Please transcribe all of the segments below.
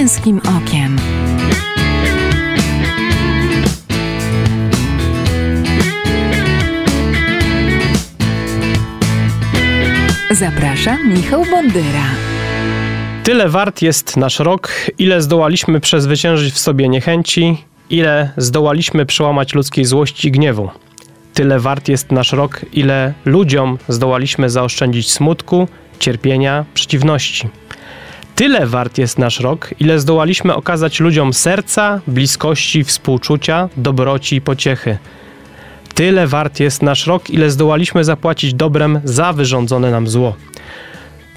męskim okiem. Zapraszam Michał Bondyra. Tyle wart jest nasz rok, ile zdołaliśmy przezwyciężyć w sobie niechęci, ile zdołaliśmy przełamać ludzkiej złości i gniewu. Tyle wart jest nasz rok, ile ludziom zdołaliśmy zaoszczędzić smutku, cierpienia, przeciwności. Tyle wart jest nasz rok, ile zdołaliśmy okazać ludziom serca, bliskości, współczucia, dobroci i pociechy. Tyle wart jest nasz rok, ile zdołaliśmy zapłacić dobrem za wyrządzone nam zło.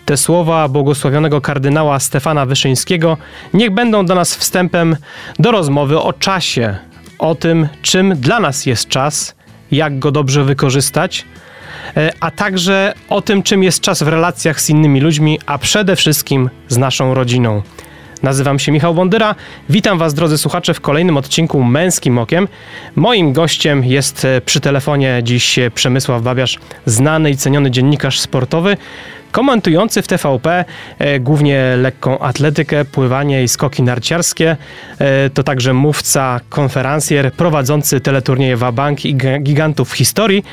Te słowa błogosławionego kardynała Stefana Wyszyńskiego niech będą dla nas wstępem do rozmowy o czasie, o tym, czym dla nas jest czas, jak go dobrze wykorzystać, a także o tym, czym jest czas w relacjach z innymi ludźmi, a przede wszystkim z naszą rodziną. Nazywam się Michał Bondyra. Witam Was, drodzy słuchacze, w kolejnym odcinku Męskim Okiem. Moim gościem jest e, przy telefonie dziś Przemysław Babiarz, znany i ceniony dziennikarz sportowy, komentujący w TVP e, głównie lekką atletykę, pływanie i skoki narciarskie. E, to także mówca, konferencjer, prowadzący teleturnieje Wabank i Gigantów historii.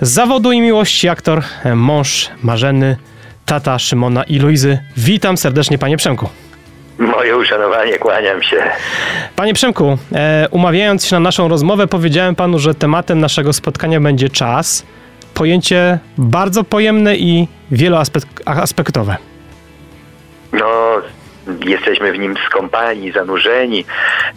Z zawodu i miłości aktor, e, mąż Marzeny, tata Szymona i Luizy. Witam serdecznie panie Przemku. Moje uszanowanie, kłaniam się. Panie Przemku, e, umawiając się na naszą rozmowę, powiedziałem panu, że tematem naszego spotkania będzie czas. Pojęcie bardzo pojemne i wieloaspektowe. No, jesteśmy w nim skąpani, zanurzeni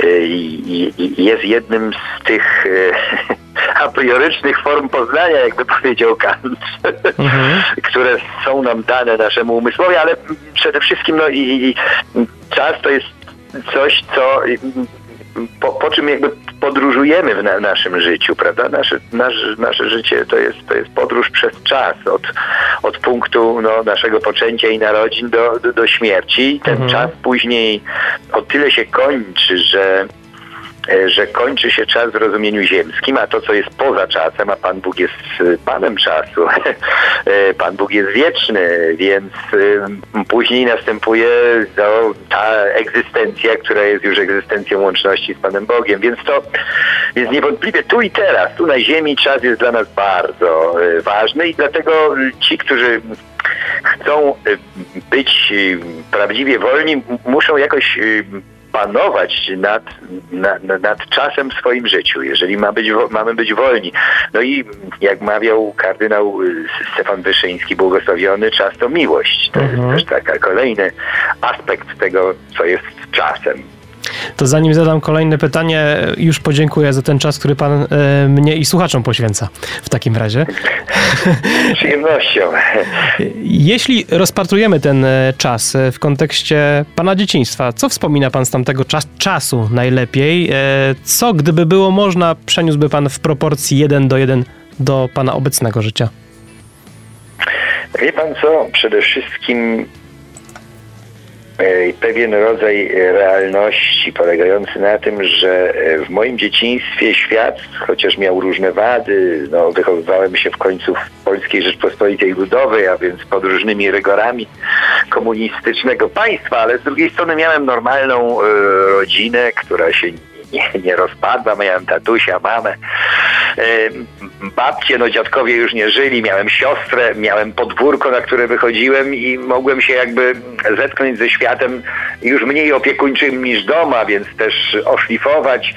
y, i, i, i jest jednym z tych y, apriorycznych form poznania, jakby powiedział Kant, mhm. które są nam dane naszemu umysłowi, ale przede wszystkim no, i, i czas to jest coś, co po, po czym jakby podróżujemy w na, naszym życiu, prawda? Nasze, nasze, nasze życie to jest, to jest podróż przez czas, od, od punktu no, naszego poczęcia i narodzin do, do, do śmierci. I ten mhm. czas później o tyle się kończy, że że kończy się czas w rozumieniu ziemskim, a to, co jest poza czasem, a Pan Bóg jest e, Panem czasu, e, Pan Bóg jest wieczny, więc później następuje no, ta egzystencja, która jest już egzystencją łączności z Panem Bogiem, więc to jest niewątpliwie tu i teraz, tu na ziemi czas jest dla nas bardzo ważny i dlatego ci, którzy chcą być prawdziwie wolni, muszą jakoś panować nad, nad, nad czasem w swoim życiu, jeżeli ma być, mamy być wolni. No i jak mawiał kardynał y, Stefan Wyszyński, błogosławiony, czas to miłość. To mhm. jest też taki kolejny aspekt tego, co jest czasem. To zanim zadam kolejne pytanie, już podziękuję za ten czas, który Pan e, mnie i słuchaczom poświęca w takim razie. Przyjemnością. Jeśli rozpatrujemy ten e, czas e, w kontekście Pana dzieciństwa, co wspomina Pan z tamtego czas, czasu najlepiej? Co, gdyby było można, przeniósłby Pan w proporcji 1 do 1 do Pana obecnego życia? Wie Pan co? Przede wszystkim pewien rodzaj realności polegający na tym, że e, w moim dzieciństwie świat, chociaż miał różne wady, no, wychowywałem się w końcu w Polskiej Rzeczpospolitej Ludowej, a więc pod różnymi rygorami komunistycznego państwa, ale z drugiej strony miałem normalną e, rodzinę, która się nie, nie rozpadła, miałem tatusia, mamę, babcie, no dziadkowie już nie żyli, miałem siostrę, miałem podwórko, na które wychodziłem i mogłem się jakby zetknąć ze światem już mniej opiekuńczym niż doma, więc też oszlifować.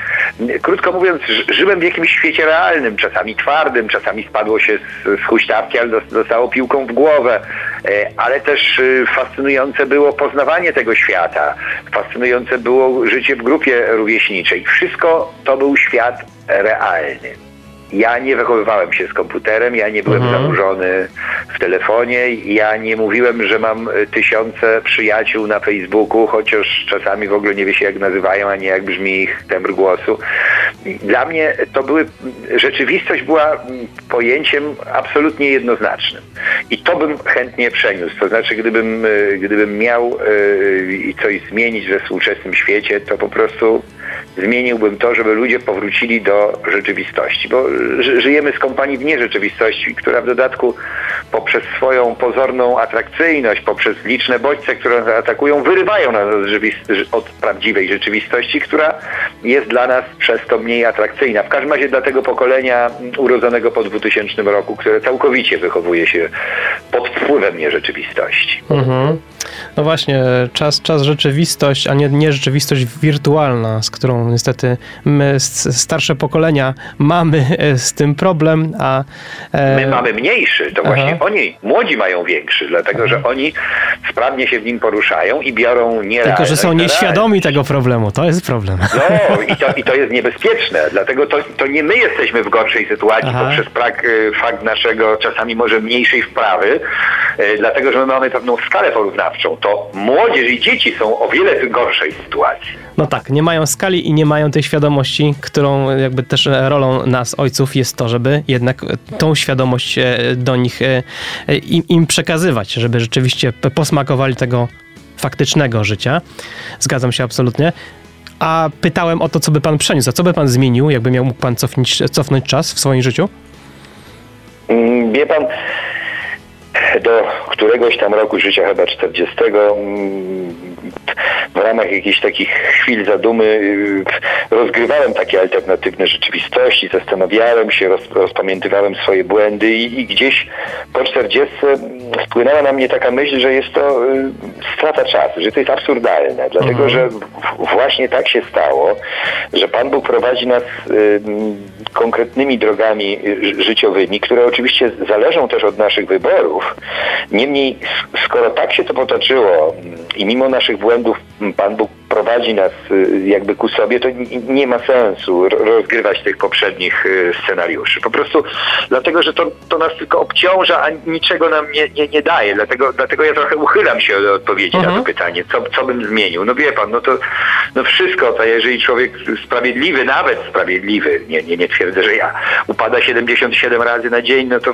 Krótko mówiąc, żyłem w jakimś świecie realnym, czasami twardym, czasami spadło się z, z huśtawki, ale dostało piłką w głowę, e, ale też y, fascynujące było poznawanie tego świata, fascynujące było życie w grupie rówieśniczej. Wszystko to był świat realny. Ja nie wychowywałem się z komputerem, ja nie byłem mhm. zanurzony w telefonie, ja nie mówiłem, że mam e, tysiące przyjaciół na Facebooku, chociaż czasami w ogóle nie wie się jak nazywają, ani jak brzmi ich tembr głosu. Dla mnie to były, rzeczywistość była pojęciem absolutnie jednoznacznym. I to bym chętnie przeniósł. To znaczy, gdybym, e, gdybym miał e, coś zmienić we współczesnym świecie, to po prostu zmieniłbym to, żeby ludzie powrócili do rzeczywistości, bo żyjemy z kompanii w nierzeczywistości, która w dodatku poprzez swoją pozorną atrakcyjność, poprzez liczne bodźce, które nas atakują, wyrywają nas od, prawdziwej rzeczywistości, która jest dla nas przez to mniej atrakcyjna. W każdym razie dla tego pokolenia urodzonego po 2000 roku, które całkowicie wychowuje się pod wpływem nierzeczywistości. Mhm. No właśnie, czas, czas rzeczywistość, a nie, nie rzeczywistość wirtualna, z którą niestety my, starsze pokolenia, mamy e, z tym problem, a... e, My mamy mniejszy, to Aha. właśnie oni, młodzi mają większy, dlatego że oni sprawnie się w nim poruszają i biorą nierealne. Tylko, że są nieświadomi tego problemu, to jest problem. No i to, i to jest niebezpieczne, dlatego to, to nie my jesteśmy w gorszej sytuacji Aha. poprzez y, fakt naszego czasami może mniejszej wprawy, dlatego że my mamy pewną skalę porównawczą. To młodzież i dzieci są o wiele w gorszej sytuacji. No tak, nie mają skali i nie mają tej świadomości, którą jakby też rolą nas, ojców, jest to, żeby jednak tą świadomość e, do nich e, e, im, im przekazywać, żeby rzeczywiście posmakowali tego faktycznego życia. Zgadzam się absolutnie. A pytałem o to, co by pan przeniósł, a co by pan zmienił, jakby miał mógł pan cofnąć, cofnąć czas w swoim życiu? Mm, Wie pan, do któregoś tam roku życia, chyba 40, mm, w ramach jakichś takich chwil zadumy y, rozgrywałem takie alternatywne rzeczywistości, zastanawiałem się, roz, rozpamiętywałem swoje błędy i, i gdzieś po 40 wpłynęła na mnie taka myśl, że jest to y, strata czasu, że to jest absurdalne, dlatego że w- właśnie tak się stało, że Pan Bóg prowadzi nas y, konkretnymi drogami y, życiowymi, które oczywiście zależą też od naszych wyborów. Niemniej, skoro tak się to potoczyło mm, i mimo naszych błędów mm, Pan Bóg prowadzi nas y, jakby ku sobie, to nie ma sensu ro- rozgrywać tych poprzednich y, scenariuszy. Po prostu dlatego, że to, to nas tylko obciąża, a niczego nam nie, nie, nie daje. Dlatego, dlatego ja trochę uchylam się od odpowiedzi na to pytanie, co, co bym zmienił. No wie pan, no to no wszystko, to jeżeli człowiek sprawiedliwy, nawet sprawiedliwy, nie, nie, nie twierdzę, że ja, upada 77 razy na dzień, no to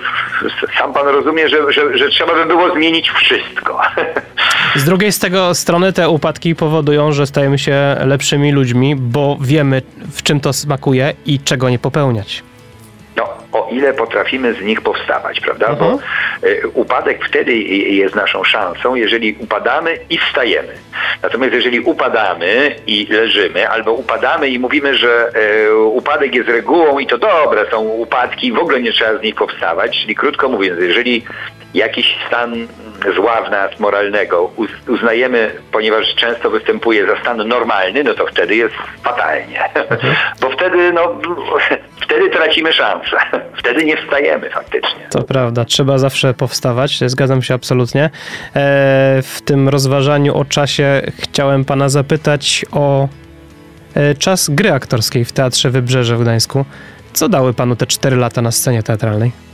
sam pan rozumie, że, że, że trzeba by było zmienić wszystko. Z drugiej z tego strony te upadki powodują, że stajemy się lepszymi ludźmi, bo wiemy w czym to smakuje i czego nie popełniać. No, o ile potrafimy z nich powstawać, prawda? Mhm. Bo y, upadek wtedy jest naszą szansą, jeżeli upadamy i wstajemy. Natomiast jeżeli upadamy i leżymy, albo upadamy i mówimy, że y, upadek jest regułą i to dobre, są upadki, w ogóle nie trzeba z nich powstawać, czyli krótko mówiąc, jeżeli jakiś stan zła w nas moralnego uz- uznajemy, ponieważ często występuje za stan normalny, no to wtedy jest fatalnie. Bo wtedy, no, wtedy tracimy szansę. Wtedy nie wstajemy faktycznie. To prawda, trzeba zawsze powstawać, zgadzam się absolutnie. E, w tym rozważaniu o czasie chciałem pana zapytać o e, czas gry aktorskiej w Teatrze Wybrzeże w Gdańsku. Co dały panu te 4 lata na scenie teatralnej?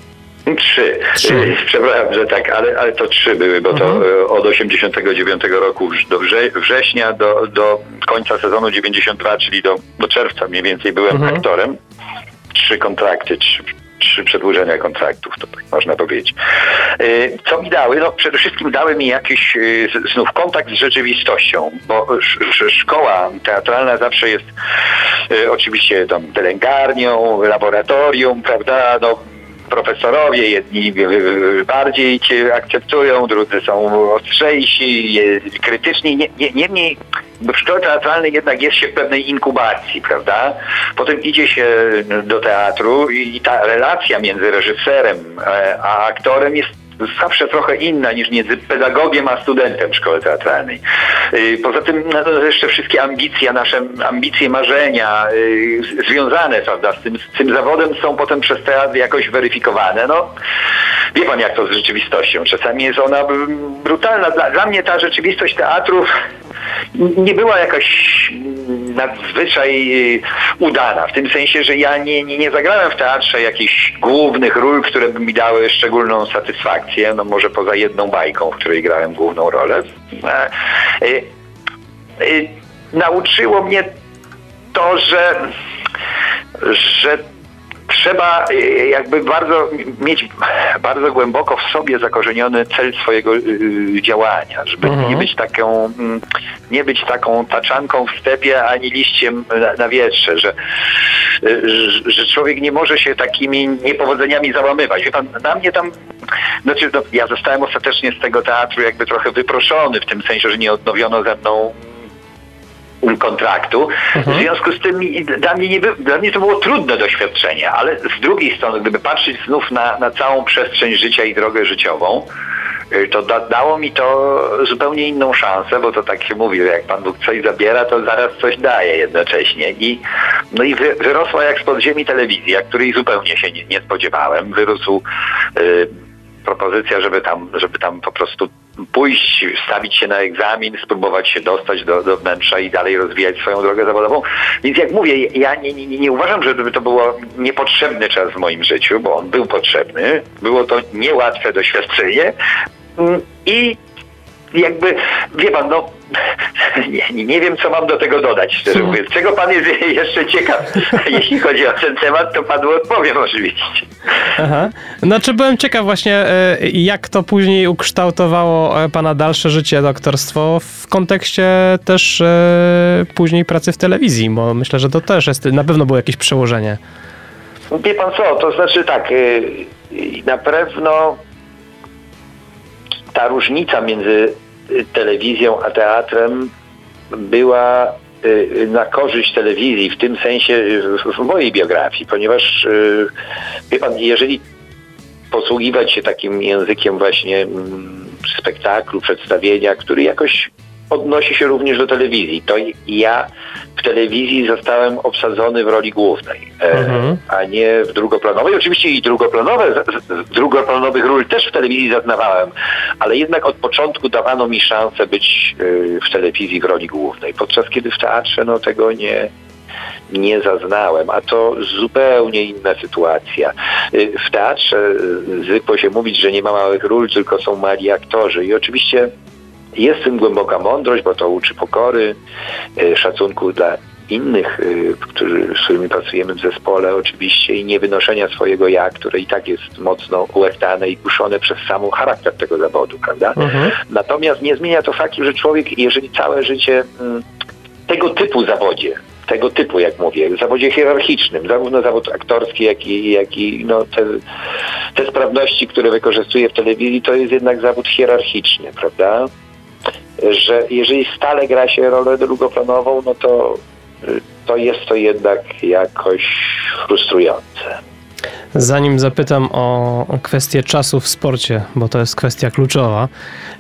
Trzy. Trzy. Przepraszam, że tak, ale, ale to trzy były, bo to Mhm. y, od 89 roku do wrze, września do, do końca sezonu 92, czyli do, do czerwca mniej więcej byłem Mhm. aktorem. Trzy kontrakty, trzy, trzy przedłużenia kontraktów, to tak można powiedzieć. Y, Co mi dały? No przede wszystkim dały mi jakiś z- znów kontakt z rzeczywistością, bo sz, sz, szkoła teatralna zawsze jest oczywiście tam pielęgarnią, laboratorium, prawda, no profesorowie, jedni bardziej cię akceptują, drudzy są ostrzejsi, krytyczni. Nie- nie- Niemniej w szkole teatralnej jednak jest się w pewnej inkubacji, prawda? Potem idzie się do teatru i ta relacja między reżyserem e, a aktorem jest zawsze trochę inna niż między pedagogiem a studentem w szkole teatralnej. Y, Poza tym no, jeszcze wszystkie ambicje, nasze ambicje, marzenia y, związane prawda, z, tym, z tym zawodem są potem przez teatr jakoś weryfikowane. No, wie pan jak to z rzeczywistością. Czasami jest ona brutalna. Dla, dla mnie ta rzeczywistość teatru nie była jakaś nadzwyczaj y, udana. W tym sensie, że ja nie, nie, nie zagrałem w teatrze jakichś głównych ról, które by mi dały szczególną satysfakcję. No może poza jedną bajką, w której grałem główną rolę. E, y, y, nauczyło mnie to, że, że trzeba y, jakby bardzo mieć bardzo głęboko w sobie zakorzeniony cel swojego y, działania, żeby Mhm. nie być taką mm, nie być taką taczanką w stepie ani liściem na, na wietrze, że, że, że człowiek nie może się takimi niepowodzeniami załamywać. Wie pan, na mnie tam znaczy, no, ja zostałem ostatecznie z tego teatru jakby trochę wyproszony w tym sensie, że nie odnowiono ze mną kontraktu. W związku z tym i- dla mnie, nie, dla mnie to było trudne doświadczenie, ale z drugiej strony, gdyby patrzeć znów na, na całą przestrzeń życia i drogę życiową, y, to da, dało mi to zupełnie inną szansę, bo to tak się mówi, że jak Pan Bóg coś zabiera, to zaraz coś daje jednocześnie. I, no i wy, wyrosła jak spod ziemi telewizja, której zupełnie się nie, nie spodziewałem. Wyrósł y, propozycja, żeby tam, żeby tam po prostu pójść, stawić się na egzamin, spróbować się dostać do, do wnętrza i dalej rozwijać swoją drogę zawodową. Więc jak mówię, ja nie, nie, nie uważam, żeby to było niepotrzebny czas w moim życiu, bo on był potrzebny. Było to niełatwe doświadczenie Mm, i jakby, wie pan, no nie, nie wiem, co mam do tego dodać, szczerze mówiąc. Czego pan jest jeszcze ciekaw, jeśli chodzi o ten temat, to panu odpowiem oczywiście. Aha. Znaczy byłem ciekaw właśnie, e, jak to później ukształtowało e, pana dalsze życie, doktorstwo w kontekście też e, później pracy w telewizji, bo myślę, że to też jest, na pewno było jakieś przełożenie. Wie pan co, to znaczy tak, na pewno ta różnica między telewizją a teatrem była y, na korzyść telewizji, w tym sensie y, w- mojej biografii, ponieważ y, pan, jeżeli posługiwać się takim językiem właśnie mm, spektaklu, przedstawienia, który jakoś odnosi się również do telewizji. To ja w telewizji zostałem obsadzony w roli głównej, e, Mhm. a nie w drugoplanowej. Oczywiście i drugoplanowe, drugoplanowych ról też w telewizji zaznawałem, ale jednak od początku dawano mi szansę być e, w telewizji w roli głównej, podczas kiedy w teatrze no, tego nie, nie zaznałem, a to zupełnie inna sytuacja. Y, W teatrze zwykło się mówić, że nie ma małych ról, tylko są mali aktorzy i oczywiście jest w tym głęboka mądrość, bo to uczy pokory, y, szacunku dla innych, y, którzy, z którymi pracujemy w zespole oczywiście i niewynoszenia swojego ja, które i tak jest mocno ułechtane i kuszone przez samą charakter tego zawodu, prawda? Mhm. Natomiast nie zmienia to faktu, że człowiek, jeżeli całe życie mm, tego typu zawodzie, tego typu, jak mówię, w zawodzie hierarchicznym, zarówno zawód aktorski, jak i, jak i no, te, te sprawności, które wykorzystuje w telewizji, to jest jednak zawód hierarchiczny, prawda? Że jeżeli stale gra się rolę drugoplanową, no to, y, to jest to jednak jakoś frustrujące. Zanim zapytam o kwestię czasu w sporcie, bo to jest kwestia kluczowa,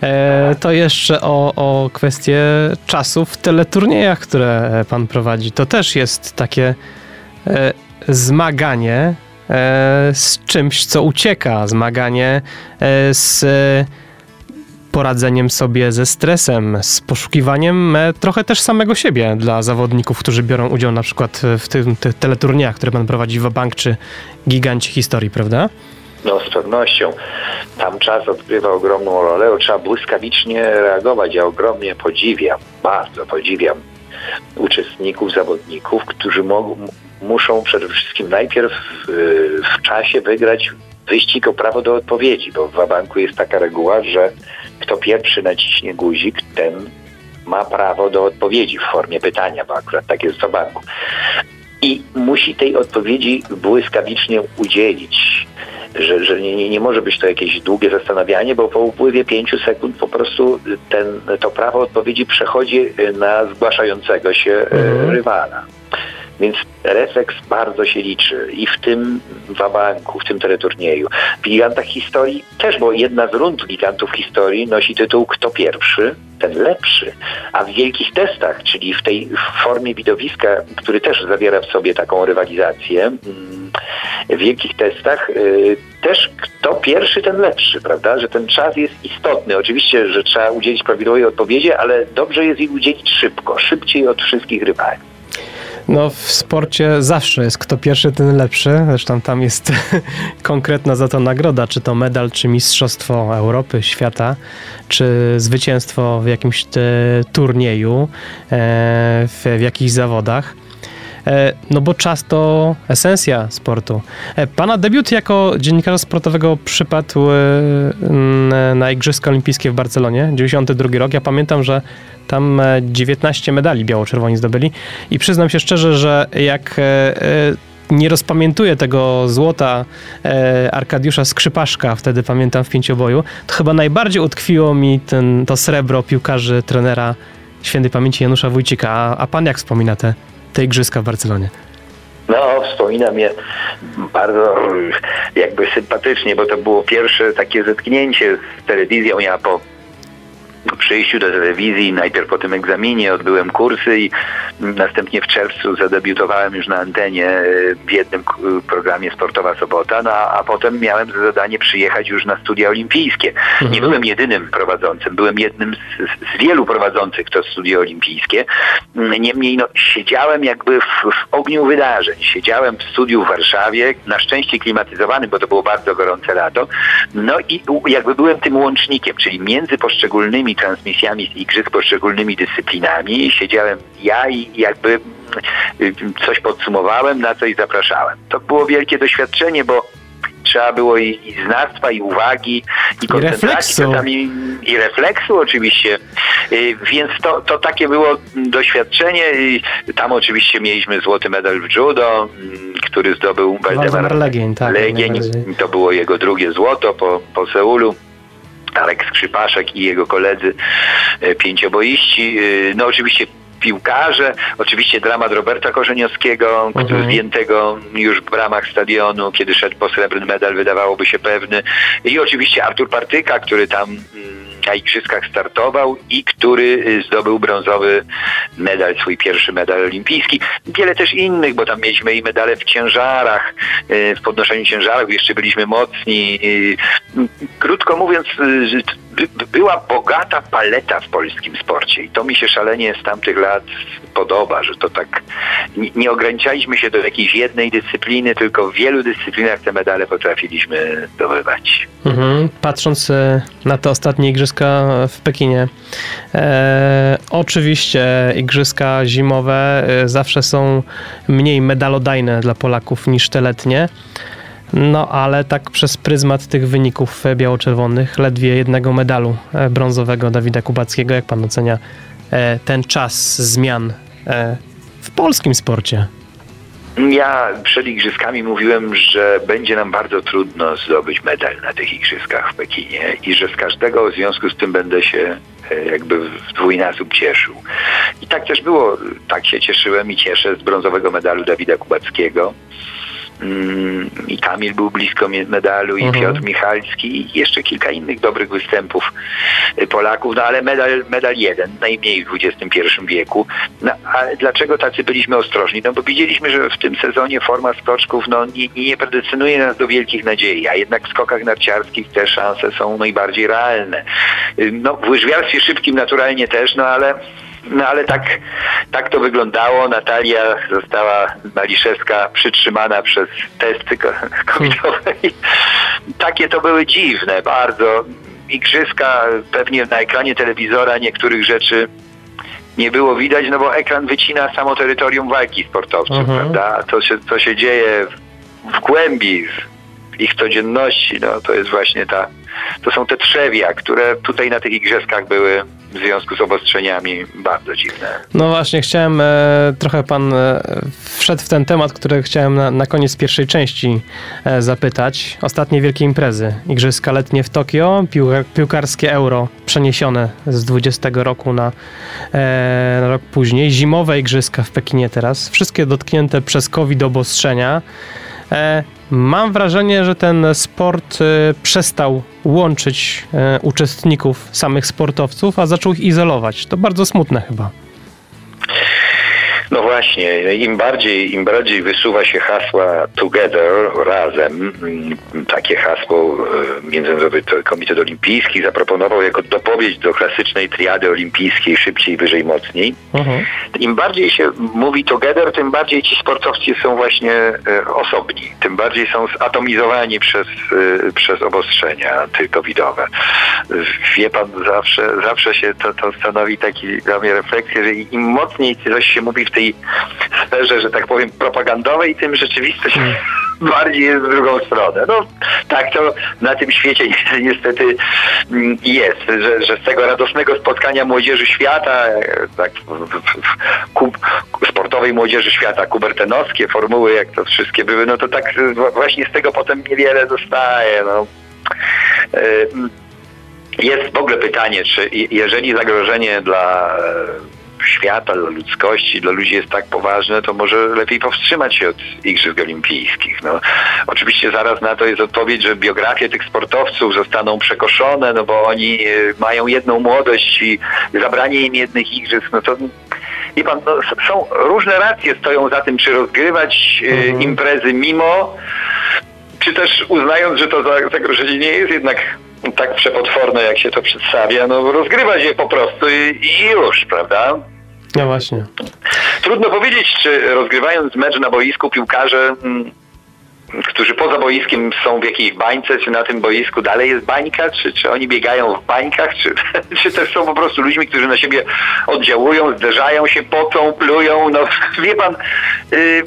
e, to jeszcze o, o kwestię czasu w teleturniejach, które pan prowadzi. To też jest takie e, zmaganie e, z czymś, co ucieka, zmaganie z poradzeniem sobie ze stresem, z poszukiwaniem e, trochę też samego siebie dla zawodników, którzy biorą udział na przykład w tym, tych teleturniejach, które pan prowadzi w Bank czy Giganci Historii, prawda? No z pewnością. Tam czas odgrywa ogromną rolę, trzeba błyskawicznie reagować. Ja ogromnie podziwiam, bardzo podziwiam uczestników, zawodników, którzy muszą przede wszystkim najpierw y, w czasie wygrać wyścig o prawo do odpowiedzi, bo w Wabanku jest taka reguła, że kto pierwszy naciśnie guzik, ten ma prawo do odpowiedzi w formie pytania, bo akurat tak jest w Wabanku. I musi tej odpowiedzi błyskawicznie udzielić że, że nie, nie, nie może być to jakieś długie zastanawianie, bo po upływie pięciu sekund po prostu ten, to prawo odpowiedzi przechodzi na zgłaszającego się e, Mhm. rywala. Więc refleks bardzo się liczy i w tym wabanku, w tym teleturnieju. W gigantach historii też, bo jedna z rund gigantów historii nosi tytuł Kto pierwszy, ten lepszy. A w wielkich testach, czyli w tej formie widowiska, który też zawiera w sobie taką rywalizację, mm, w wielkich testach y, też kto pierwszy, ten lepszy, prawda? Że ten czas jest istotny. Oczywiście, że trzeba udzielić prawidłowej odpowiedzi, ale dobrze jest jej udzielić szybko, szybciej od wszystkich rywali. No w sporcie zawsze jest kto pierwszy, ten lepszy. Zresztą tam jest konkretna za to nagroda, czy to medal, czy mistrzostwo Europy, świata, czy zwycięstwo w jakimś te turnieju, e, w, w jakichś zawodach. E, no bo czas to esencja sportu. E, pana debiut jako dziennikarza sportowego przypadł e, na Igrzyska Olimpijskie w Barcelonie, 92 rok. Ja pamiętam, że tam 19 medali biało-czerwoni zdobyli i przyznam się szczerze, że jak nie rozpamiętuję tego złota e, Arkadiusza Skrzypaszka, wtedy pamiętam w pięcioboju, to chyba najbardziej utkwiło mi ten, to srebro piłkarzy trenera świętej pamięci Janusza Wójcika. A, a pan jak wspomina te, te igrzyska w Barcelonie? No, wspominam je bardzo jakby sympatycznie, bo to było pierwsze takie zetknięcie z telewizją. Ja po przyjściu do telewizji, najpierw po tym egzaminie odbyłem kursy i następnie w czerwcu zadebiutowałem już na antenie e, w jednym programie Sportowa Sobota, no, a potem miałem za zadanie przyjechać już na studia olimpijskie. Mhm. Nie byłem jedynym prowadzącym, byłem jednym z, z, wielu prowadzących to studia olimpijskie. Niemniej no, siedziałem jakby w, w ogniu wydarzeń. Siedziałem w studiu w Warszawie, na szczęście klimatyzowanym, bo to było bardzo gorące lato. No i jakby byłem tym łącznikiem, czyli między poszczególnymi transmisjami z igrzysk poszczególnymi dyscyplinami. Siedziałem ja i jakby y, coś podsumowałem, na coś zapraszałem. To było wielkie doświadczenie, bo trzeba było i, i znawstwa, i uwagi, i koncentracji, I, i refleksu oczywiście. Y, więc to, to takie było doświadczenie. Tam oczywiście mieliśmy złoty medal w judo, mm, który zdobył Waldemar Legień. Tak, Legień. To było jego drugie złoto po, po Seulu. Tarek Skrzypaszek i jego koledzy e, pięcioboiści. E, no oczywiście piłkarze, oczywiście dramat Roberta Korzeniowskiego, mhm. zdjętego już w bramach stadionu, kiedy szedł po srebrny medal, wydawałoby się pewny. I oczywiście Artur Partyka, który tam mm, na igrzyskach startował i który y, zdobył brązowy medal, swój pierwszy medal olimpijski. Wiele też innych, bo tam mieliśmy i medale w ciężarach, y, w podnoszeniu ciężarów, jeszcze byliśmy mocni. Y, krótko mówiąc, była bogata paleta w polskim sporcie i to mi się szalenie z tamtych lat podoba, że to tak nie ograniczaliśmy się do jakiejś jednej dyscypliny, tylko w wielu dyscyplinach te medale potrafiliśmy zdobywać. Mhm. Patrząc e, na te ostatnie igrzyska w Pekinie, e, oczywiście igrzyska zimowe e, zawsze są mniej medalodajne dla Polaków niż te letnie. No ale tak przez pryzmat tych wyników biało-czerwonych, ledwie jednego medalu e, brązowego Dawida Kubackiego, jak pan ocenia e, ten czas zmian e, w polskim sporcie? Ja przed igrzyskami mówiłem, że będzie nam bardzo trudno zdobyć medal na tych igrzyskach w Pekinie i że z każdego w związku z tym będę się jakby w dwójnasób cieszył. I tak też było, tak się cieszyłem i cieszę z brązowego medalu Dawida Kubackiego. Mm, i Kamil był blisko medalu, i mhm. Piotr Michalski, i jeszcze kilka innych dobrych występów y, Polaków, no ale medal, medal jeden, najmniej w XXI wieku. No, a dlaczego tacy byliśmy ostrożni? No bo widzieliśmy, że w tym sezonie forma skoczków no, nie, nie predecyduje nas do wielkich nadziei, a jednak w skokach narciarskich te szanse są najbardziej realne. Y, no, w łyżwiarstwie szybkim naturalnie też, no ale no ale tak, tak to wyglądało. Natalia została Maliszewska przytrzymana przez testy covidowe. Takie to były dziwne bardzo. Igrzyska, pewnie na ekranie telewizora niektórych rzeczy nie było widać, no bo ekran wycina samo terytorium walki sportowców, mhm. prawda? To się, co się dzieje w, w głębi ich codzienności, no to jest właśnie ta, to są te trzewia, które tutaj na tych igrzyskach były w związku z obostrzeniami bardzo dziwne. No właśnie, chciałem, e, trochę pan e, wszedł w ten temat, który chciałem na, na koniec pierwszej części e, zapytać. Ostatnie wielkie imprezy. Igrzyska letnie w Tokio, piłka, piłkarskie euro przeniesione z 20 roku na, e, na rok później, zimowe igrzyska w Pekinie teraz, wszystkie dotknięte przez COVID obostrzenia. E, mam wrażenie, że ten sport e, przestał łączyć e, uczestników, samych sportowców, a zaczął ich izolować. To bardzo smutne chyba. Właśnie, im bardziej, im bardziej wysuwa się hasła together, razem, mm, takie hasło e, Międzynarodowy Komitet Olimpijski zaproponował jako dopowiedź do klasycznej triady olimpijskiej szybciej, wyżej, mocniej. Mhm. Im bardziej się mówi together, tym bardziej ci sportowcy są właśnie e, osobni, tym bardziej są zatomizowani przez, e, przez obostrzenia covidowe. Wie pan, zawsze, zawsze się to, to stanowi taki dla mnie refleksję, że im mocniej coś się mówi w tej sferze, że tak powiem, propagandowej, tym rzeczywistość bardziej jest w drugą stronę. No tak to na tym świecie niestety mm, jest, że, że z tego radosnego spotkania młodzieży świata, tak, kub, sportowej młodzieży świata, kubertenowskie formuły, jak to wszystkie były, no to tak właśnie z tego potem niewiele zostaje. No. Jest w ogóle pytanie, czy jeżeli zagrożenie dla świata, dla ludzkości, dla ludzi jest tak poważne, to może lepiej powstrzymać się od Igrzysk Olimpijskich. No, oczywiście zaraz na to jest odpowiedź, że biografie tych sportowców zostaną przekoszone, no bo oni e, mają jedną młodość i zabranie im jednych Igrzysk, no to Wie pan, no, są różne racje stoją za tym, czy rozgrywać e, mhm. imprezy mimo, czy też uznając, że to zagrożenie nie jest jednak tak przepotworne, jak się to przedstawia, no rozgrywać je po prostu i, i już, prawda? No właśnie. Trudno powiedzieć, czy rozgrywając mecz na boisku piłkarze, mm, którzy poza boiskiem są w jakiejś bańce, czy na tym boisku dalej jest bańka, czy, czy oni biegają w bańkach, czy, czy też są po prostu ludźmi, którzy na siebie oddziałują, zderzają się, pocą, plują. No wie pan, yy,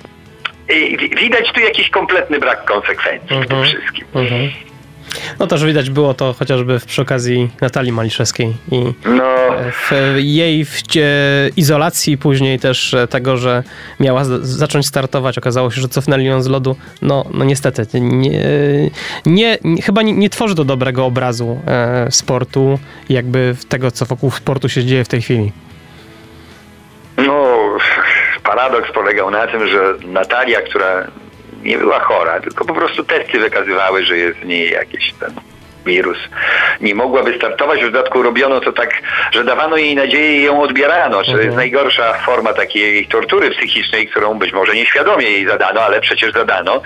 yy, widać tu jakiś kompletny brak konsekwencji w tym mhm. wszystkim. Mhm. No też widać było to chociażby przy okazji Natalii Maliszewskiej i no. w jej w izolacji później też tego, że miała zacząć startować, okazało się, że cofnęli ją z lodu. No, no niestety, nie, nie, chyba nie, nie tworzy to dobrego obrazu e, sportu, jakby tego, co wokół sportu się dzieje w tej chwili. No, paradoks polegał na tym, że Natalia, która nie była chora, tylko po prostu testy wykazywały, że jest w niej jakiś ten wirus. Nie mogła wystartować, w dodatku robiono to tak, że dawano jej nadzieję i ją odbierano. To mhm. jest najgorsza forma takiej tortury psychicznej, którą być może nieświadomie jej zadano, ale przecież zadano.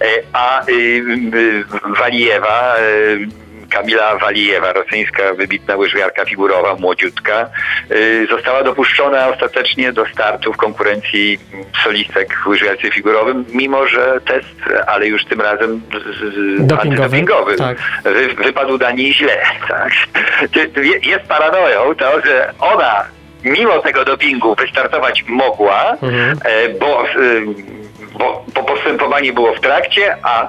E, a y, y, Walijewa y, Kamila Walijewa, rosyjska wybitna łyżwiarka figurowa, młodziutka, y, została dopuszczona ostatecznie do startu w konkurencji solistek w łyżwiarce figurowym, mimo że test, ale już tym razem antydopingowy tak. wy, wypadł dla niej źle. Tak. Jest paranoją to, że ona mimo tego dopingu wystartować mogła, mhm. E, bo, bo, bo postępowanie było w trakcie, a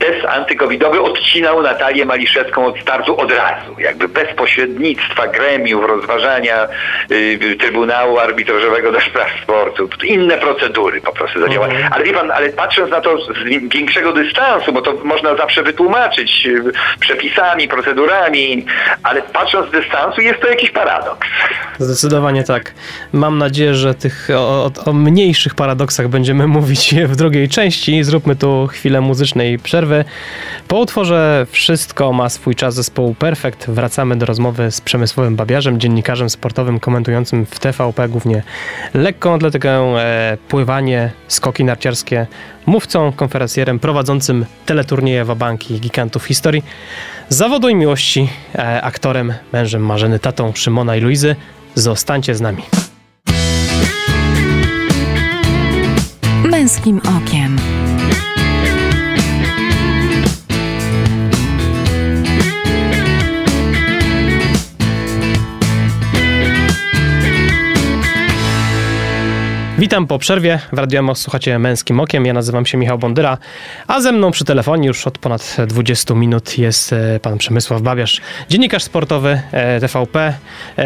test antykowidowy odcinał Natalię Maliszewską od startu od razu, jakby bez pośrednictwa gremiów, rozważania y, Trybunału Arbitrażowego do Spraw Sportu. Inne procedury po prostu zadziałały. Mhm. Ale wie pan, ale patrząc na to z większego dystansu, bo to można zawsze wytłumaczyć y, przepisami, procedurami, ale patrząc z dystansu jest to jakiś paradoks. Zdecydowanie tak. Mam nadzieję, że tych o, o mniejszych paradoksach będziemy mówić w drugiej części. Zróbmy tu chwilę muzycznej przerwy przerwy. Po utworze Wszystko ma swój czas zespołu Perfekt. Wracamy do rozmowy z Przemysłowym Babiarzem, dziennikarzem sportowym komentującym w TVP głównie lekką atletykę, e, pływanie, skoki narciarskie, mówcą, konferencjerem prowadzącym teleturnieje Wabanki Gigantów Historii, zawodu i miłości, e, aktorem, mężem Marzeny, tatą Szymona i Luizy. Zostańcie z nami. Męskim okiem. Witam po przerwie. W Radio słuchacie Męskim Okiem. Ja nazywam się Michał Bondyra, a ze mną przy telefonie już od ponad 20 minut jest e, pan Przemysław Babiarz, dziennikarz sportowy e, TVP, e,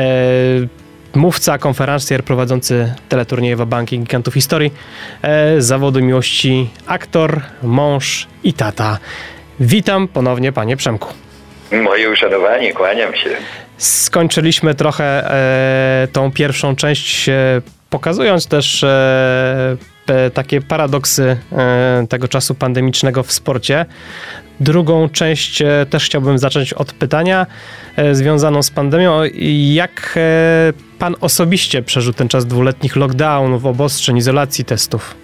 mówca, konferencjer prowadzący teleturnieje Banki Gigantów Historii, zawodu miłości aktor, mąż i tata. Witam ponownie panie Przemku. Moje uszanowanie, kłaniam się. Skończyliśmy trochę e, tą pierwszą część e, pokazując też e, takie paradoksy e, tego czasu pandemicznego w sporcie. Drugą część e, też chciałbym zacząć od pytania związaną z pandemią. Jak pan osobiście przeżył ten czas dwuletnich lockdownów, obostrzeń, izolacji testów?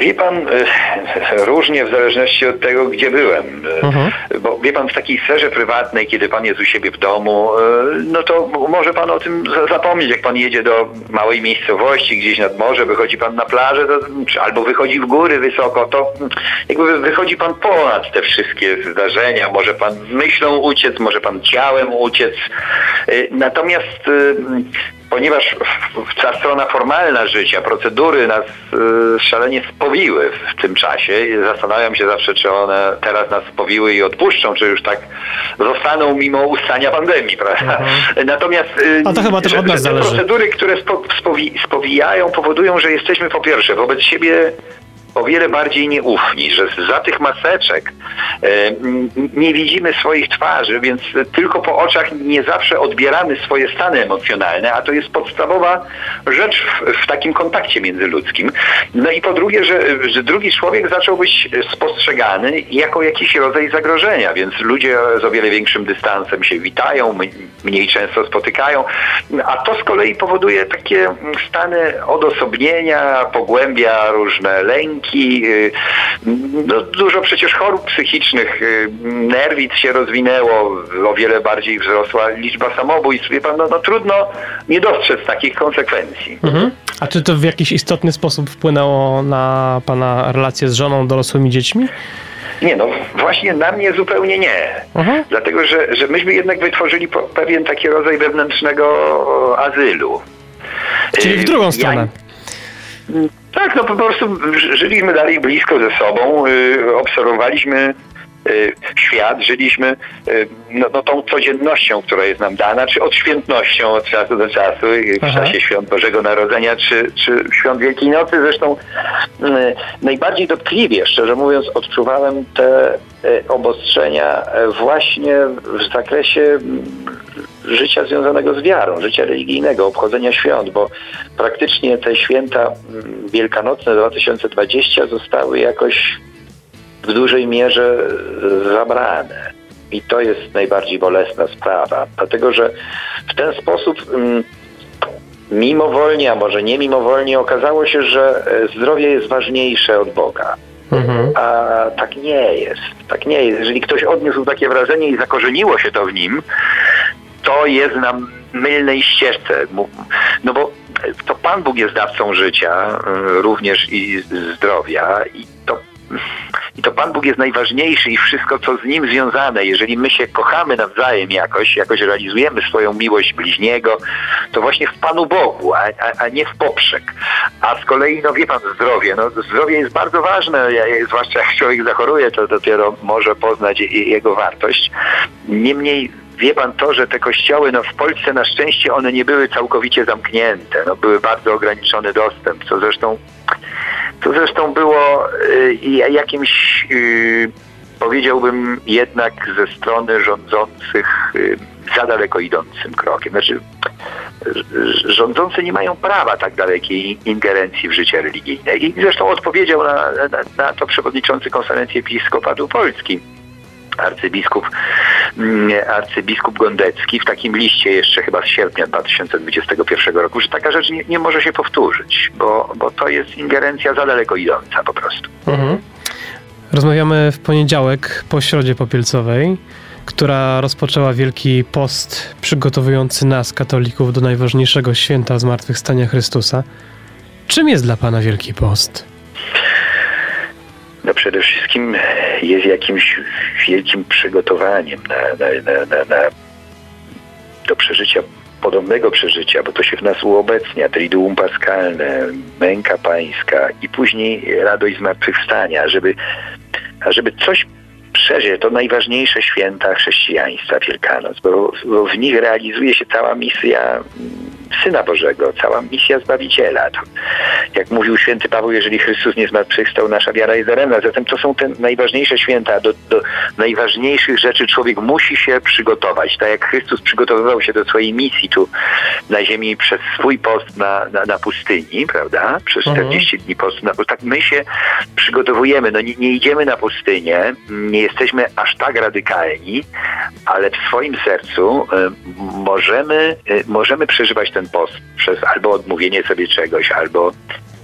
Wie pan, e, różnie w zależności od tego, gdzie byłem. E, mhm. Bo wie pan, w takiej sferze prywatnej, kiedy pan jest u siebie w domu, e, no to może pan o tym zapomnieć. Jak pan jedzie do małej miejscowości, gdzieś nad morze, wychodzi pan na plażę, to, albo wychodzi w góry wysoko, to jakby wychodzi pan ponad te wszystkie zdarzenia. Może pan myślą uciec, może pan ciałem uciec. Natomiast ponieważ ta strona formalna życia, procedury nas y, szalenie spowiły w tym czasie zastanawiam się zawsze, czy one teraz nas spowiły i odpuszczą, czy już tak zostaną mimo ustania pandemii, prawda? Natomiast y, A to chyba też od nas te zależy. procedury, które spo, spowi, spowijają, powodują, że jesteśmy po pierwsze wobec siebie o wiele bardziej nieufni, że za tych maseczek e, nie widzimy swoich twarzy, więc tylko po oczach nie zawsze odbieramy swoje stany emocjonalne, a to jest podstawowa rzecz w, w takim kontakcie międzyludzkim. No i po drugie, że, że drugi człowiek zaczął być spostrzegany jako jakiś rodzaj zagrożenia, więc ludzie z o wiele większym dystansem się witają, mniej często spotykają, a to z kolei powoduje takie stany odosobnienia, pogłębia różne lęki, y, no, dużo przecież chorób psychicznych, y, nerwic się rozwinęło, o wiele bardziej wzrosła liczba samobójstw. Wie pan, no, no trudno nie dostrzec takich konsekwencji. Mhm. A czy to w jakiś istotny sposób wpłynęło na pana relacje z żoną, dorosłymi dziećmi? Nie, no właśnie na mnie zupełnie nie. Mhm. Dlatego, że, że myśmy jednak wytworzyli pewien taki rodzaj wewnętrznego azylu. Czyli w Y, drugą ja- stronę. Tak, no po prostu ży- żyliśmy dalej blisko ze sobą, y, obserwowaliśmy y, świat, żyliśmy y, no, no, tą codziennością, która jest nam dana, czy odświętnością od czasu do czasu, y, w Aha. czasie świąt Bożego Narodzenia, czy, czy świąt Wielkiej Nocy. Zresztą najbardziej dotkliwie, szczerze mówiąc, odczuwałem te obostrzenia właśnie w zakresie życia związanego z wiarą, życia religijnego, obchodzenia świąt, bo praktycznie te święta mm, wielkanocne 2020 zostały jakoś w dużej mierze e, zabrane. I to jest najbardziej bolesna sprawa, dlatego że w ten sposób mm, mimowolnie, a może nie mimowolnie okazało się, że e, zdrowie jest ważniejsze od Boga. Mhm. A tak nie jest. Tak nie jest. Jeżeli ktoś odniósł takie wrażenie i zakorzeniło się to w nim, to jest na mylnej ścieżce. No bo to Pan Bóg jest dawcą życia, y, również i zdrowia i to, i to Pan Bóg jest najważniejszy i wszystko, co z Nim związane. Jeżeli my się kochamy nawzajem jakoś, jakoś realizujemy swoją miłość bliźniego, to właśnie w Panu Bogu, a, a, a nie w poprzek. A z kolei, no wie Pan, zdrowie. No, zdrowie jest bardzo ważne, zwłaszcza jak człowiek zachoruje, to dopiero może poznać jego wartość. Niemniej wie pan to, że te kościoły, no w Polsce na szczęście one nie były całkowicie zamknięte, no były bardzo ograniczony dostęp, co zresztą to zresztą było y, jakimś y, powiedziałbym jednak ze strony rządzących y, za daleko idącym krokiem. Znaczy rządzący nie mają prawa tak dalekiej ingerencji w życie religijne. I zresztą odpowiedział na, na, na to przewodniczący konferencji Episkopatu Polski arcybiskup, mm, arcybiskup Gondecki w takim liście jeszcze chyba z sierpnia 2021 roku, że taka rzecz nie, nie może się powtórzyć, bo, bo to jest ingerencja za daleko idąca po prostu. Mhm. Rozmawiamy w poniedziałek po środzie popielcowej, która rozpoczęła Wielki Post przygotowujący nas, katolików, do najważniejszego święta Zmartwychwstania Chrystusa. Czym jest dla Pana Wielki Post? No przede wszystkim jest jakimś wielkim przygotowaniem na, na, na, na, do przeżycia podobnego przeżycia, bo to się w nas uobecnia, Triduum Paskalne, męka pańska i później radość zmartwychwstania, żeby, żeby coś przeżyć, to najważniejsze święta chrześcijaństwa Wielkanoc, bo, bo w nich realizuje się cała misja mm, Syna Bożego, cała misja Zbawiciela. To, jak mówił święty Paweł, jeżeli Chrystus nie zmartwychwstał, nasza wiara jest daremna. Zatem to są te najważniejsze święta. Do, do najważniejszych rzeczy człowiek musi się przygotować. Tak jak Chrystus przygotowywał się do swojej misji tu na ziemi przez swój post na, na, na pustyni, prawda? Przez Mhm. 40 dni postu na pustyni. Tak my się przygotowujemy. No nie, nie idziemy na pustynię, nie jesteśmy aż tak radykalni, ale w swoim sercu y, możemy, y, możemy przeżywać ten post przez albo odmówienie sobie czegoś, albo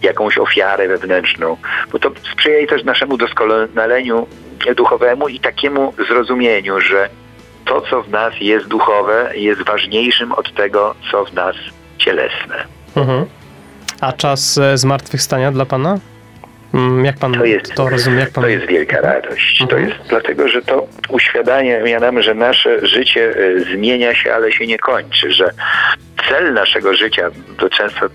jakąś ofiarę wewnętrzną, bo to sprzyja też naszemu doskonaleniu duchowemu i takiemu zrozumieniu, że to, co w nas jest duchowe, jest ważniejszym od tego, co w nas cielesne. Mhm. A czas e, Zmartwychwstania dla Pana? Mm, Jak Pan To to, jest- rozumie? Jak pan... To jest wielka radość. To Mhm. jest dlatego, że to uświadamia nam, że nasze życie e, zmienia się, ale się nie kończy, że cel naszego życia, to często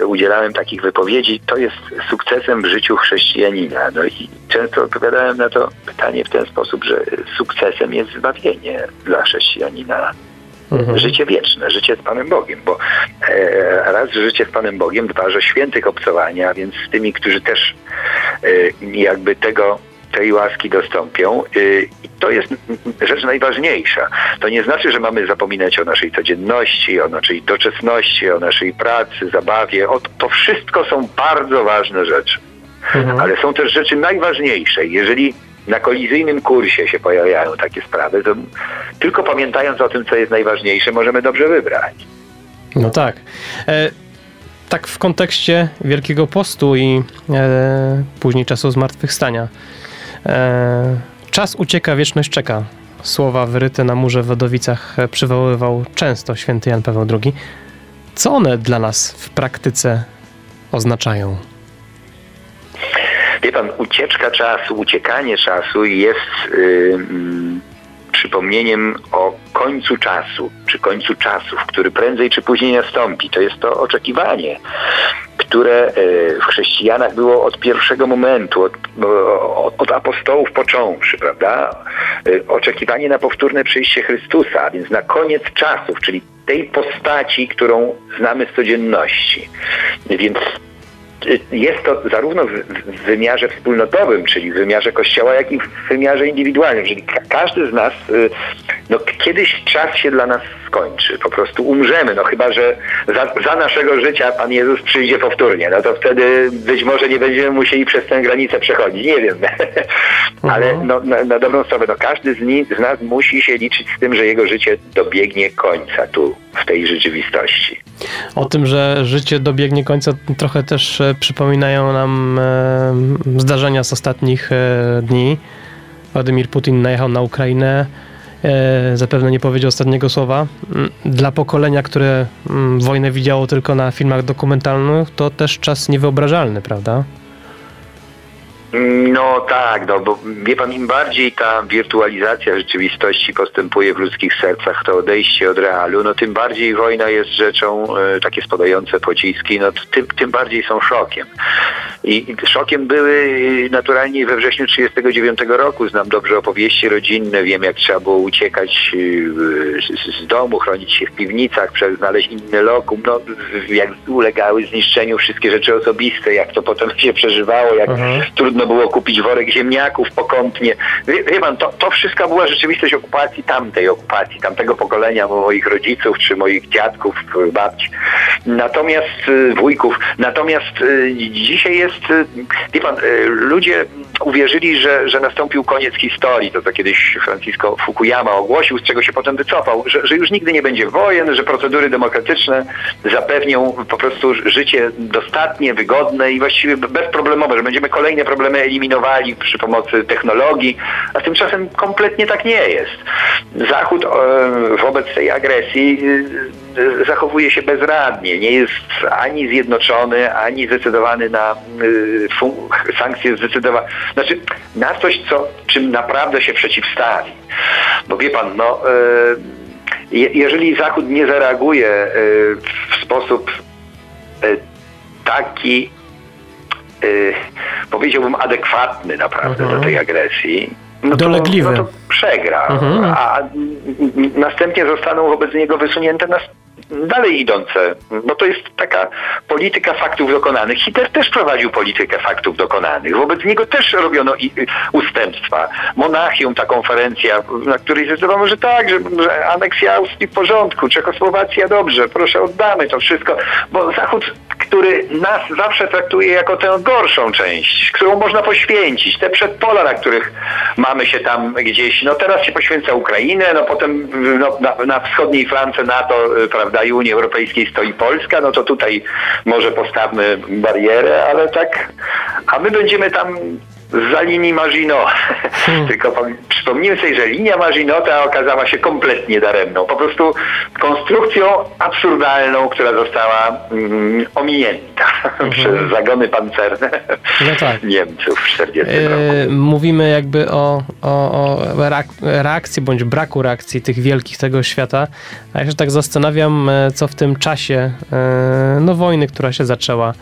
e, udzielałem takich wypowiedzi, to jest sukcesem w życiu chrześcijanina. No i często odpowiadałem na to pytanie w ten sposób, że sukcesem jest zbawienie dla chrześcijanina. Mhm. Życie wieczne, życie z Panem Bogiem, bo e, raz życie z Panem Bogiem, dwa, że świętych obcowania, więc z tymi, którzy też e, jakby tego tej łaski dostąpią. Y, I to jest rzecz najważniejsza. To nie znaczy, że mamy zapominać o naszej codzienności, o naszej doczesności, o naszej pracy, zabawie. To wszystko są bardzo ważne rzeczy. Mhm. Ale są też rzeczy najważniejsze. Jeżeli na kolizyjnym kursie się pojawiają takie sprawy, to tylko pamiętając o tym, co jest najważniejsze, możemy dobrze wybrać. No tak. E, tak w kontekście Wielkiego Postu i e, później czasu zmartwychwstania. E, czas ucieka, wieczność czeka. Słowa wyryte na murze w Wodowicach przywoływał często święty Jan Paweł II. Co one dla nas w praktyce oznaczają? Wie pan, ucieczka czasu, uciekanie czasu jest yy, przypomnieniem o końcu czasu, czy końcu czasów, który prędzej czy później nastąpi. To jest to oczekiwanie, które e, w chrześcijanach było od pierwszego momentu, od, od apostołów począwszy, prawda? E, oczekiwanie na powtórne przyjście Chrystusa, więc na koniec czasów, czyli tej postaci, którą znamy z codzienności. Więc jest to zarówno w wymiarze wspólnotowym, czyli w wymiarze kościoła, jak i w wymiarze indywidualnym. Czyli każdy z nas, y, no kiedyś czas się dla nas skończy, po prostu umrzemy, no chyba, że za, za, naszego życia Pan Jezus przyjdzie powtórnie, no to wtedy być może nie będziemy musieli przez tę granicę przechodzić, nie wiem. Ale mhm. no, na, na, dobrą sprawę, no każdy z, ni, z nas musi się liczyć z tym, że jego życie dobiegnie końca tu, w tej rzeczywistości. O tym, że życie dobiegnie końca trochę też e, przypominają nam e, zdarzenia z ostatnich e, dni. Władimir Putin najechał na Ukrainę, E, zapewne nie powiedział ostatniego słowa. Mm, dla pokolenia, które mm, wojnę widziało tylko na filmach dokumentalnych, to też czas niewyobrażalny, prawda? No tak, no bo wie pan, im bardziej ta wirtualizacja rzeczywistości postępuje w ludzkich sercach, to odejście od realu, no tym bardziej wojna jest rzeczą, e, takie spadające pociski, no tym, tym bardziej są szokiem. I szokiem były naturalnie we wrześniu 1939 roku. Znam dobrze opowieści rodzinne, wiem jak trzeba było uciekać e, z domu, chronić się w piwnicach, znaleźć inny lokum, no, jak ulegały zniszczeniu wszystkie rzeczy osobiste, jak to potem się przeżywało, jak mhm. trudno było kupić worek ziemniaków pokątnie. Wie, wie pan, to, to wszystko była rzeczywistość okupacji tamtej okupacji, tamtego pokolenia moich rodziców, czy moich dziadków, babci. Natomiast y, wujków. Natomiast y, dzisiaj jest, y, wie pan, ludzie uwierzyli, że, że nastąpił koniec historii, to co kiedyś Francisco Fukuyama ogłosił, z czego się potem wycofał, że, że już nigdy nie będzie wojen, że procedury demokratyczne zapewnią po prostu życie dostatnie, wygodne i właściwie bezproblemowe, że będziemy kolejne problemy eliminowali przy pomocy technologii, a tymczasem kompletnie tak nie jest. Zachód e, wobec tej agresji e, zachowuje się bezradnie, nie jest ani zjednoczony, ani zdecydowany na e, sankcje zdecydowane, znaczy na coś, co, czym naprawdę się przeciwstawi. Bo wie pan, no, jeżeli Zachód nie zareaguje w sposób taki, powiedziałbym, adekwatny naprawdę -huh. do tej agresji, no to, no to przegra. Mhm. A następnie zostaną wobec niego wysunięte nas dalej idące. No to jest taka polityka faktów dokonanych. Hitler też prowadził politykę faktów dokonanych. Wobec niego też robiono ustępstwa. Monachium, ta konferencja, na której zdecydowano, że tak, że, że aneksja Austrii w porządku, Czechosłowacja dobrze, proszę oddamy to wszystko, bo Zachód który nas zawsze traktuje jako tę gorszą część, którą można poświęcić, te przedpola, na których mamy się tam gdzieś, no teraz się poświęca Ukrainę, no potem no, na, na wschodniej flance NATO, y, prawda, i Unii Europejskiej stoi Polska, no to tutaj może postawmy barierę, ale tak, a my będziemy tam za linii Maginot. Hmm. Tylko przypomnijmy sobie, że linia Maginota okazała się kompletnie daremną. Po prostu konstrukcją absurdalną, która została mm, ominięta hmm. przez zagony pancerne no tak. Niemców w 40 e, roku. Mówimy jakby o, o, o reakcji bądź braku reakcji tych wielkich tego świata. A ja się tak zastanawiam, e, co w tym czasie e, no, wojny, która się zaczęła,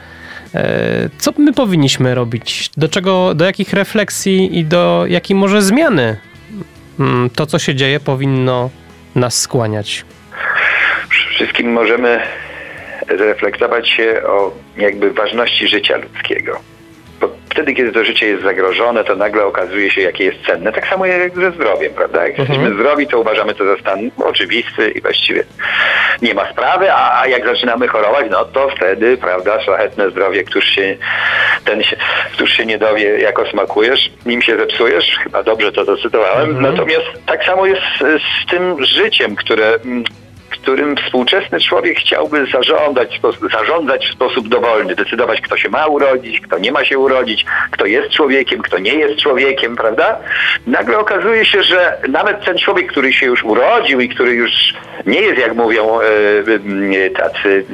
co my powinniśmy robić? Do czego, do jakich refleksji i do jakiej może zmiany mm, to, co się dzieje, powinno nas skłaniać? Przede wszystkim możemy zreflektować się o jakby ważności życia ludzkiego wtedy, kiedy to życie jest zagrożone, to nagle okazuje się, jakie jest cenne. Tak samo jak ze zdrowiem, prawda? Jak mhm. jesteśmy zdrowi, to uważamy to za stan oczywisty i właściwie nie ma sprawy, a, jak zaczynamy chorować, no to wtedy, prawda, szlachetne zdrowie, któż się, ten się, któż się nie dowie, jako smakujesz, nim się zepsujesz, chyba dobrze to docytowałem. Mhm. Natomiast tak samo jest z, z tym życiem, które mm, którym współczesny człowiek chciałby zarządzać, zarządzać w sposób dowolny, decydować, kto się ma urodzić, kto nie ma się urodzić, kto jest człowiekiem, kto nie jest człowiekiem, prawda? Nagle okazuje się, że nawet ten człowiek, który się już urodził i który już nie jest, jak mówią e, e, tacy,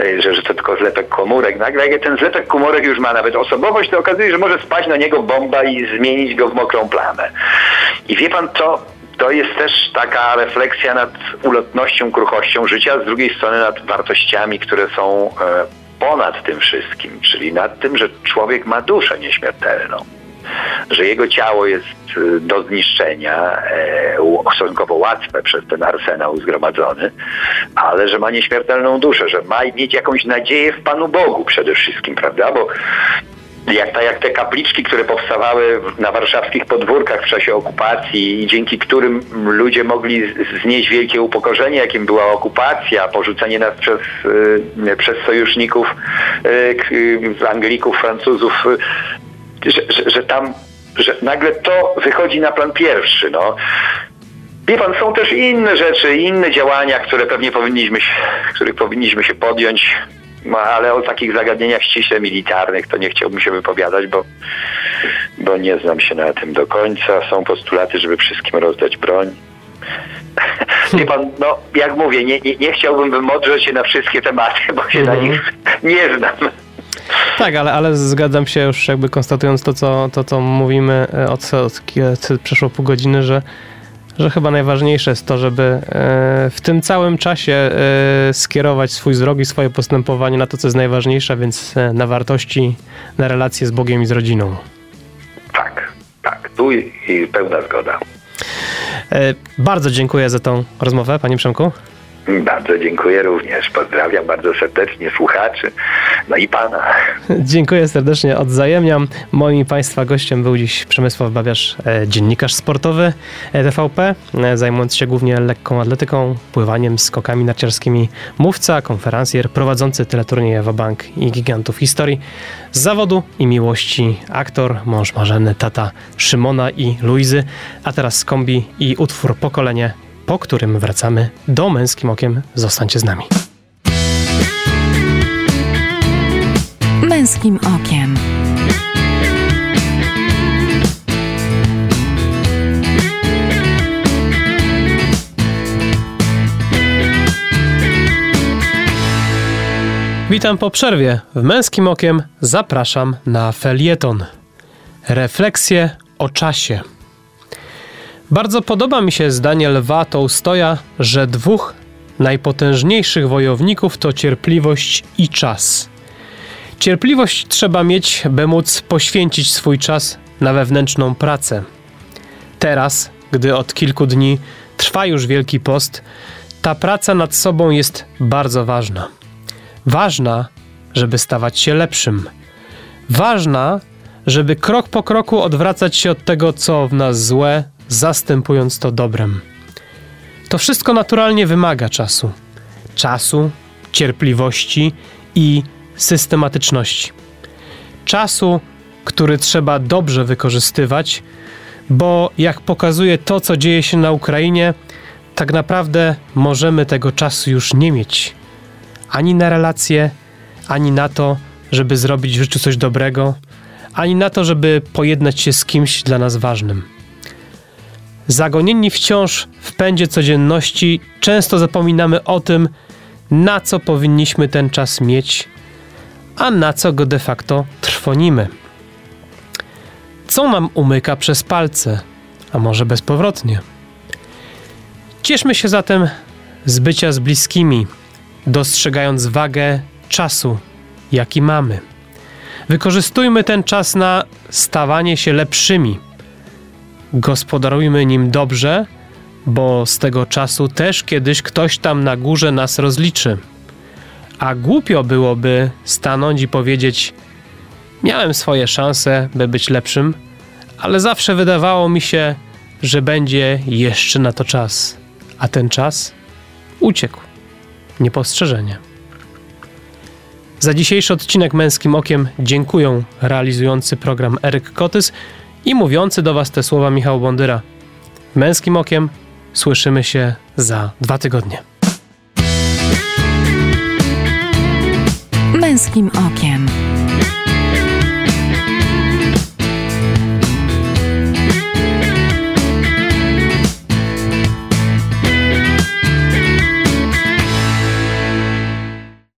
e, że, że to tylko zlepek komórek, nagle jak ten zlepek komórek już ma nawet osobowość, to okazuje się, że może spaść na niego bomba i zmienić go w mokrą plamę. I wie pan, to to jest też taka refleksja nad ulotnością, kruchością życia, z drugiej strony nad wartościami, które są e, ponad tym wszystkim, czyli nad tym, że człowiek ma duszę nieśmiertelną, że jego ciało jest e, do zniszczenia, e, stosunkowo łatwe przez ten arsenał zgromadzony, ale że ma nieśmiertelną duszę, że ma mieć jakąś nadzieję w Panu Bogu przede wszystkim, prawda? Bo jak, ta, jak te kapliczki, które powstawały na warszawskich podwórkach w czasie okupacji i dzięki którym ludzie mogli znieść wielkie upokorzenie, jakim była okupacja, porzucenie nas przez, y, przez sojuszników y, Anglików, Francuzów, y, że, że, że tam że nagle to wychodzi na plan pierwszy. No. Wie pan, są też inne rzeczy, inne działania, które pewnie powinniśmy, których powinniśmy się podjąć no, ale o takich zagadnieniach ściśle militarnych to nie chciałbym się wypowiadać, bo, bo nie znam się na tym do końca. Są postulaty, żeby wszystkim rozdać broń. Wie pan, no jak mówię, nie, nie, nie chciałbym wymodrzeć się na wszystkie tematy, bo się na mhm. nich nie znam. Tak, ale, ale zgadzam się już jakby konstatując to, co, to, co mówimy e, od, od, od przeszło pół godziny, że że chyba najważniejsze jest to, żeby e, w tym całym czasie e, skierować swój wzrok i swoje postępowanie na to, co jest najważniejsze, więc e, na wartości, na relacje z Bogiem i z rodziną. Tak, tak, tu i pełna zgoda. Bardzo dziękuję za tą rozmowę, panie Przemku. Bardzo dziękuję również. Pozdrawiam bardzo serdecznie słuchaczy, no i pana. Dziękuję serdecznie, odzajemniam. Moim Państwa gościem był dziś Przemysław Babiarz, e, dziennikarz sportowy e, TVP, e, zajmujący się głównie lekką atletyką, pływaniem, skokami narciarskimi, mówca, konferencjer, prowadzący teleturnieje Bank i Gigantów Historii. Z zawodu i miłości aktor, mąż Marzeny, tata Szymona i Luizy, a teraz kombi i utwór Pokolenie po którym wracamy do Męskim Okiem. Zostańcie z nami. Męskim Okiem. Witam po przerwie. W Męskim Okiem zapraszam na felieton. Refleksje o czasie. Bardzo podoba mi się zdanie Lwa Tołstoja, że dwóch najpotężniejszych wojowników to cierpliwość i czas. Cierpliwość trzeba mieć, by móc poświęcić swój czas na wewnętrzną pracę. Teraz, gdy od kilku dni trwa już Wielki Post, ta praca nad sobą jest bardzo ważna. Ważna, żeby stawać się lepszym. Ważna, żeby krok po kroku odwracać się od tego, co w nas złe, zastępując to dobrem. To wszystko naturalnie wymaga czasu. Czasu, cierpliwości i systematyczności. Czasu, który trzeba dobrze wykorzystywać, bo jak pokazuje to, co dzieje się na Ukrainie, tak naprawdę możemy tego czasu już nie mieć. Ani na relacje, ani na to, żeby zrobić w życiu coś dobrego, ani na to, żeby pojednać się z kimś dla nas ważnym. Zagonieni wciąż w pędzie codzienności, często zapominamy o tym, na co powinniśmy ten czas mieć, a na co go de facto trwonimy. Co nam umyka przez palce, a może bezpowrotnie? Cieszmy się zatem z bycia z bliskimi, dostrzegając wagę czasu, jaki mamy. Wykorzystujmy ten czas na stawanie się lepszymi. Gospodarujmy nim dobrze, bo z tego czasu też kiedyś ktoś tam na górze nas rozliczy. A głupio byłoby stanąć i powiedzieć: Miałem swoje szanse, by być lepszym, ale zawsze wydawało mi się, że będzie jeszcze na to czas. A ten czas uciekł. Niepostrzeżenie. Za dzisiejszy odcinek Męskim Okiem dziękuję realizujący program Eryk Kotys i mówiący do Was te słowa Michał Bondyra. Męskim Okiem słyszymy się za dwa tygodnie. Męskim okiem.